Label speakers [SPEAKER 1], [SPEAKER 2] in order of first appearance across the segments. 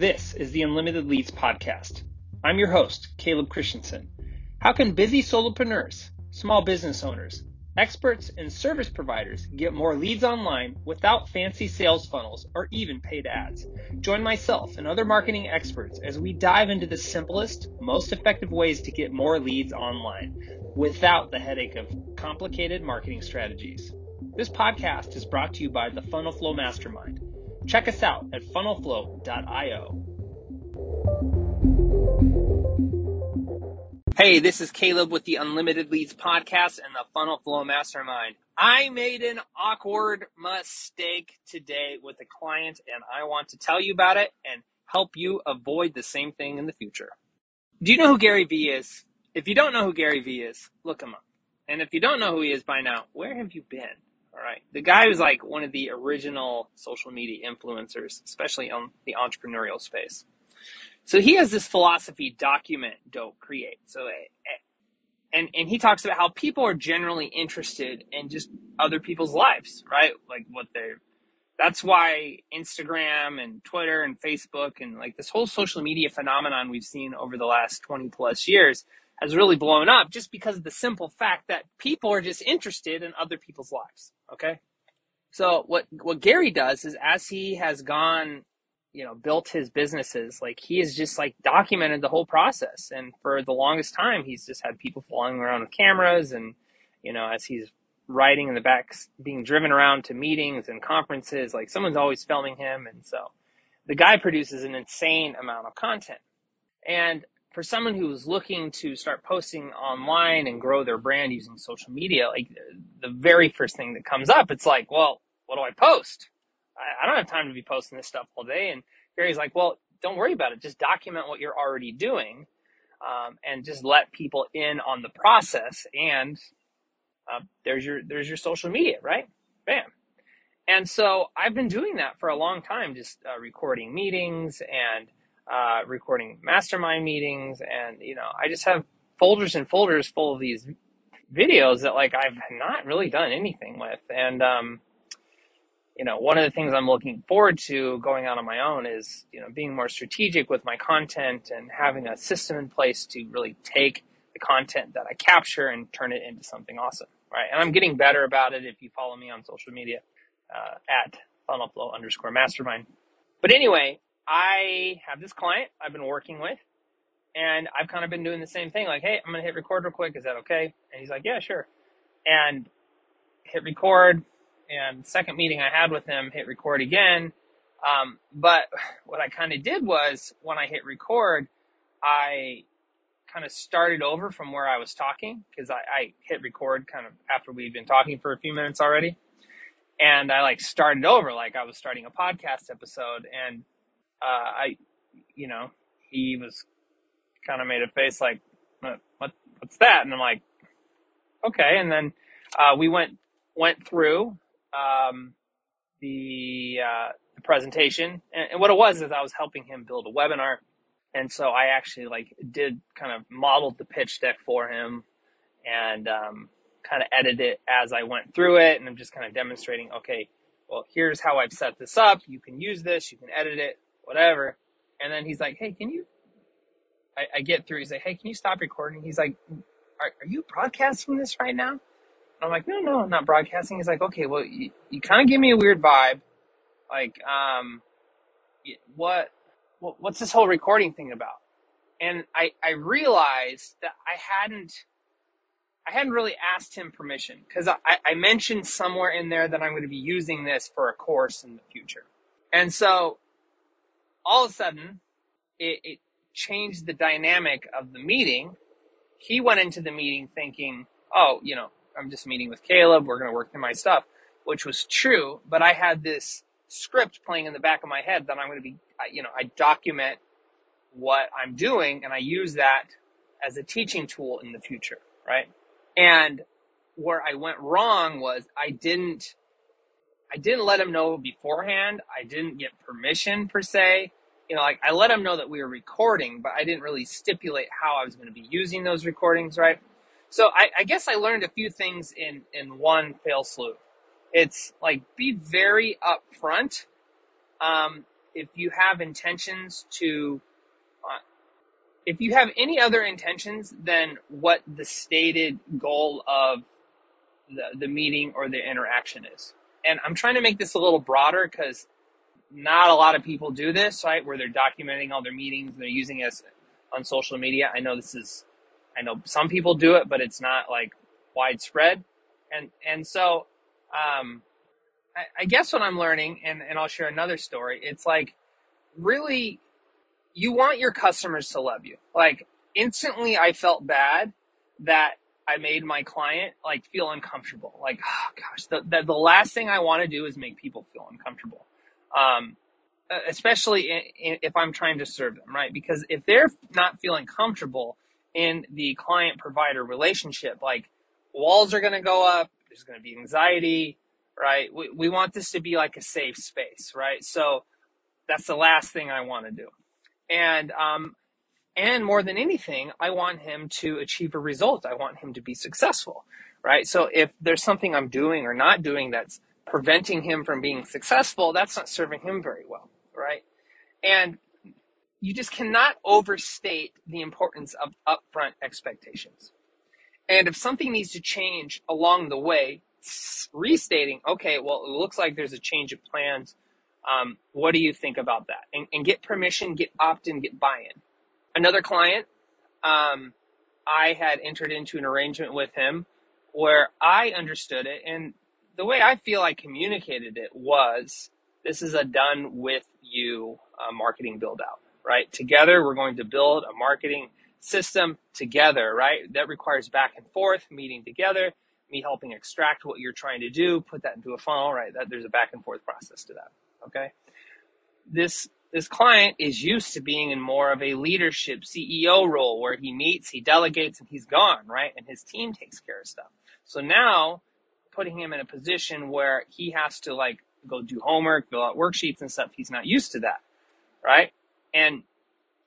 [SPEAKER 1] This is the Unlimited Leads Podcast. I'm your host, Caleb Christensen. How can busy solopreneurs, small business owners, experts, and service providers get more leads online without fancy sales funnels or even paid ads? Join myself and other marketing experts as we dive into the simplest, most effective ways to get more leads online without the headache of complicated marketing strategies. This podcast is brought to you by the Funnel Flow Mastermind. Check us out at funnelflow.io. Hey, this is Caleb with the Unlimited Leads Podcast and the Funnel Flow Mastermind. I made an awkward mistake today with a client, and I want to tell you about it and help you avoid the same thing in the future. Do you know who Gary Vee is? If you don't know who Gary Vee is, look him up. And if you don't know who he is by now, where have you been? All right. The guy was like one of the original social media influencers, especially on the entrepreneurial space. So he has this philosophy document, don't create. So, eh, eh, and, and he talks about how people are generally interested in just other people's lives, right? Like what they're, that's why Instagram and Twitter and Facebook and like this whole social media phenomenon we've seen over the last 20 plus years has really blown up just because of the simple fact that people are just interested in other people's lives. Okay. So what, what Gary does is as he has gone, you know, built his businesses, like he has just like documented the whole process. And for the longest time, he's just had people following around with cameras and, you know, as he's riding in the back, being driven around to meetings and conferences, like someone's always filming him. And so the guy produces an insane amount of content. And for someone who's looking to start posting online and grow their brand using social media, like the very first thing that comes up, it's like, well, what do I post? I, I don't have time to be posting this stuff all day. And Gary's like, well, don't worry about it. Just document what you're already doing, um, and just let people in on the process. And uh, there's your there's your social media, right? Bam. And so I've been doing that for a long time, just uh, recording meetings and uh, recording mastermind meetings, and you know, I just have folders and folders full of these videos that like I've not really done anything with, and um, you know, one of the things I'm looking forward to going out on my own is you know being more strategic with my content and having a system in place to really take the content that I capture and turn it into something awesome, right? And I'm getting better about it. If you follow me on social media uh, at funnelflow underscore mastermind. But anyway, I have this client I've been working with, and I've kind of been doing the same thing. Like, hey, I'm gonna hit record real quick. Is that okay? And he's like, yeah, sure. And hit record. And second meeting I had with him, hit record again. Um, but what I kind of did was when I hit record, I kind of started over from where I was talking because I, I hit record kind of after we'd been talking for a few minutes already. And I like started over like I was starting a podcast episode and uh, I, you know, he was kind of made a face like, what, what, what's that? And I'm like, okay. And then, uh, we went, went through, um, the, uh, the presentation and, and what it was is I was helping him build a webinar. And so I actually like did kind of modeled the pitch deck for him and, um, kind of edited it as I went through it. And I'm just kind of demonstrating, okay, well, here's how I've set this up. You can use this, you can edit it, whatever. And then he's like, hey, can you? I, I get through. He's like, hey, can you stop recording? He's like, are, are you broadcasting this right now? And I'm like, no, no, I'm not broadcasting. He's like, okay, well, you, you kind of give me a weird vibe. Like, um, what, what, what's this whole recording thing about? And I, I realized that I hadn't, I hadn't really asked him permission because I, I mentioned somewhere in there that I'm going to be using this for a course in the future. And so all of a sudden, it, it changed the dynamic of the meeting. He went into the meeting thinking, oh, you know, I'm just meeting with Caleb. We're going to work through my stuff, which was true. But I had this script playing in the back of my head that I'm going to be, you know, I document what I'm doing and I use that as a teaching tool in the future, right? And where I went wrong was I didn't I didn't let him know beforehand. I didn't get permission per se. You know, like I let him know that we were recording, but I didn't really stipulate how I was going to be using those recordings, right? So I, I guess I learned a few things in in one fail sloop. It's like be very upfront, um, if you have intentions to, uh, if you have any other intentions than what the stated goal of the, the meeting or the interaction is. And I'm trying to make this a little broader because not a lot of people do this, right? Where they're documenting all their meetings, they're using us on social media. I know this is, I know some people do it, but it's not like widespread. And, and so, um, I, I guess what I'm learning, and, and I'll share another story, it's like really, you want your customers to love you. Like instantly I felt bad that I made my client like feel uncomfortable. Like, oh gosh, the, the, the last thing I want to do is make people feel uncomfortable. Um, especially in, in, if I'm trying to serve them, right? Because if they're not feeling comfortable in the client provider relationship, like walls are going to go up, there's going to be anxiety, right? We, we want this to be like a safe space, right? So that's the last thing I want to do. And, um, and more than anything, I want him to achieve a result. I want him to be successful, right? So if there's something I'm doing or not doing that's preventing him from being successful, that's not serving him very well, right? And you just cannot overstate the importance of upfront expectations. And if something needs to change along the way, restating, okay, well, it looks like there's a change of plans. Um, what do you think about that? And, and get permission, get opt in, get buy in. Another client, um, I had entered into an arrangement with him where I understood it. And the way I feel I communicated it was this is a done with you uh, marketing build out, right? Together, we're going to build a marketing system together, right? That requires back and forth, meeting together, me helping extract what you're trying to do, put that into a funnel, right? That there's a back and forth process to that. Okay. This this client is used to being in more of a leadership CEO role where he meets, he delegates, and he's gone, right? And his team takes care of stuff. So now putting him in a position where he has to like go do homework, fill out worksheets and stuff, he's not used to that, right? And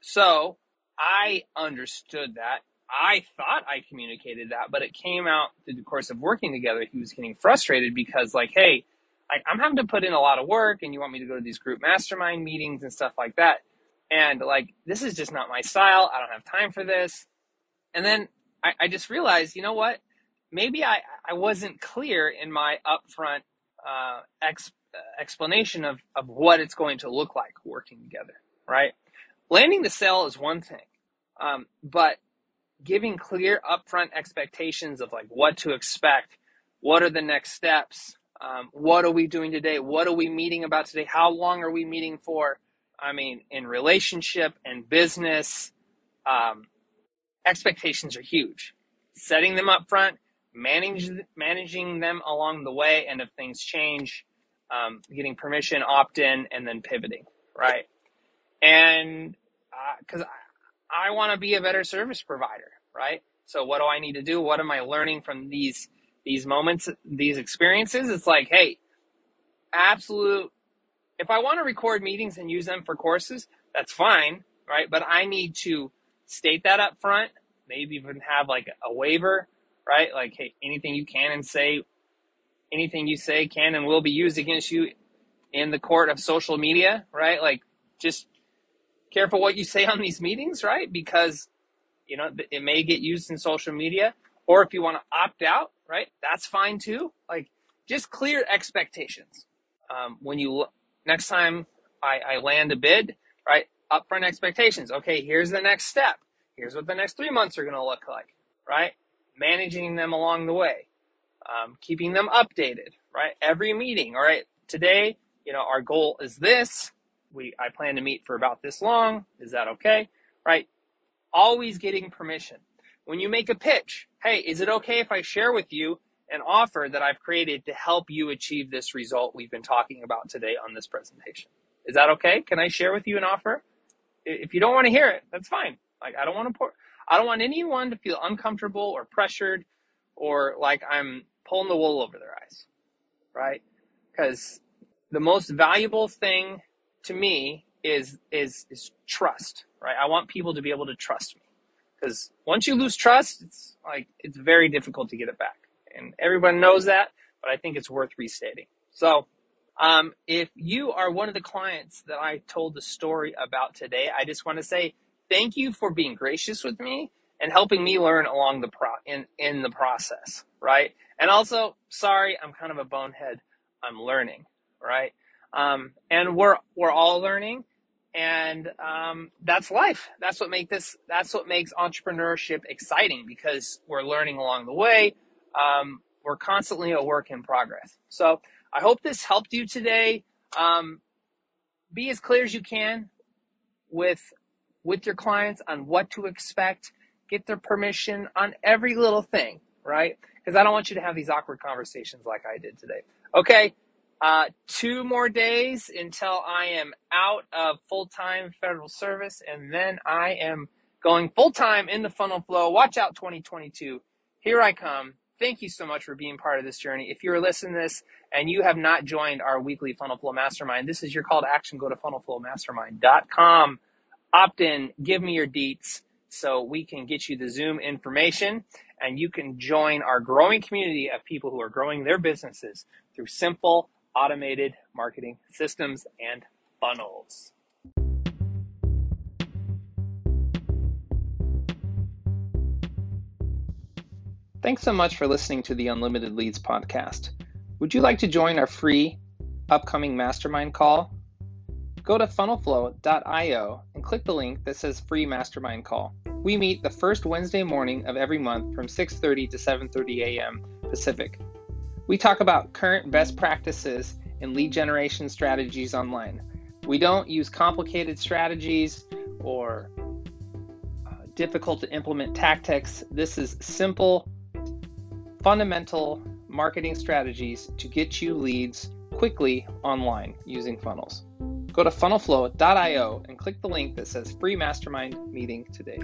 [SPEAKER 1] so I understood that. I thought I communicated that, but it came out through the course of working together. He was getting frustrated because, like, hey, I, I'm having to put in a lot of work, and you want me to go to these group mastermind meetings and stuff like that. And like, this is just not my style. I don't have time for this. And then I, I just realized, you know what? Maybe I, I wasn't clear in my upfront uh, ex, uh, explanation of, of what it's going to look like working together, right? Landing the sale is one thing, um, but giving clear upfront expectations of like what to expect, what are the next steps, um, what are we doing today, what are we meeting about today, how long are we meeting for? I mean, in relationship and business, um, expectations are huge. Setting them up front, manage, managing them along the way, and if things change, um, getting permission, opt in, and then pivoting, right? And because uh, I want to be a better service provider, right? So what do I need to do? What am I learning from these these moments, these experiences? It's like, hey, absolute. If I want to record meetings and use them for courses, that's fine, right? But I need to state that up front. Maybe even have like a waiver, right? Like, hey, anything you can and say, anything you say can and will be used against you in the court of social media, right? Like, just careful what you say on these meetings, right? Because, you know, it may get used in social media. Or if you want to opt out, right? That's fine too. Like, just clear expectations. Um, when you, next time I, I land a bid, right? Upfront expectations. Okay, here's the next step. Here's what the next three months are going to look like, right? Managing them along the way, um, keeping them updated, right? Every meeting, all right? Today, you know, our goal is this we I plan to meet for about this long. Is that okay? Right? Always getting permission. When you make a pitch, hey, is it okay if I share with you an offer that I've created to help you achieve this result we've been talking about today on this presentation? Is that okay? Can I share with you an offer? If you don't want to hear it, that's fine. Like I don't want to pour, I don't want anyone to feel uncomfortable or pressured or like I'm pulling the wool over their eyes. Right? Because the most valuable thing to me is is is trust, right? I want people to be able to trust me because once you lose trust, it's like it's very difficult to get it back, and everyone knows that. But I think it's worth restating. So Um, if you are one of the clients that I told the story about today, I just want to say thank you for being gracious with me and helping me learn along the pro in in the process, right? And also, sorry, I'm kind of a bonehead. I'm learning, right? Um, and we're we're all learning, and um, that's life. That's what make this. That's what makes entrepreneurship exciting because we're learning along the way. Um, we're constantly a work in progress. So I hope this helped you today. Um, be as clear as you can with with your clients on what to expect. Get their permission on every little thing, right? Because I don't want you to have these awkward conversations like I did today. Okay, uh, two more days until I am out of full time federal service, and then I am going full time in the funnel flow. Watch out 2022. Here I come. Thank you so much for being part of this journey. If you're listening to this and you have not joined our weekly Funnel Flow Mastermind, this is your call to action. Go to funnelflowmastermind.com, opt in, give me your deets so we can get you the Zoom information and you can join our growing community of people who are growing their businesses through simple automated marketing systems and funnels. Thanks so much for listening to the Unlimited Leads podcast. Would you like to join our free upcoming mastermind call? Go to funnelflow.io and click the link that says free mastermind call. We meet the first Wednesday morning of every month from 6:30 to 7:30 a.m. Pacific. We talk about current best practices and lead generation strategies online. We don't use complicated strategies or uh, difficult to implement tactics. This is simple, fundamental marketing strategies to get you leads quickly online using funnels. Go to funnelflow.io and click the link that says free mastermind meeting today.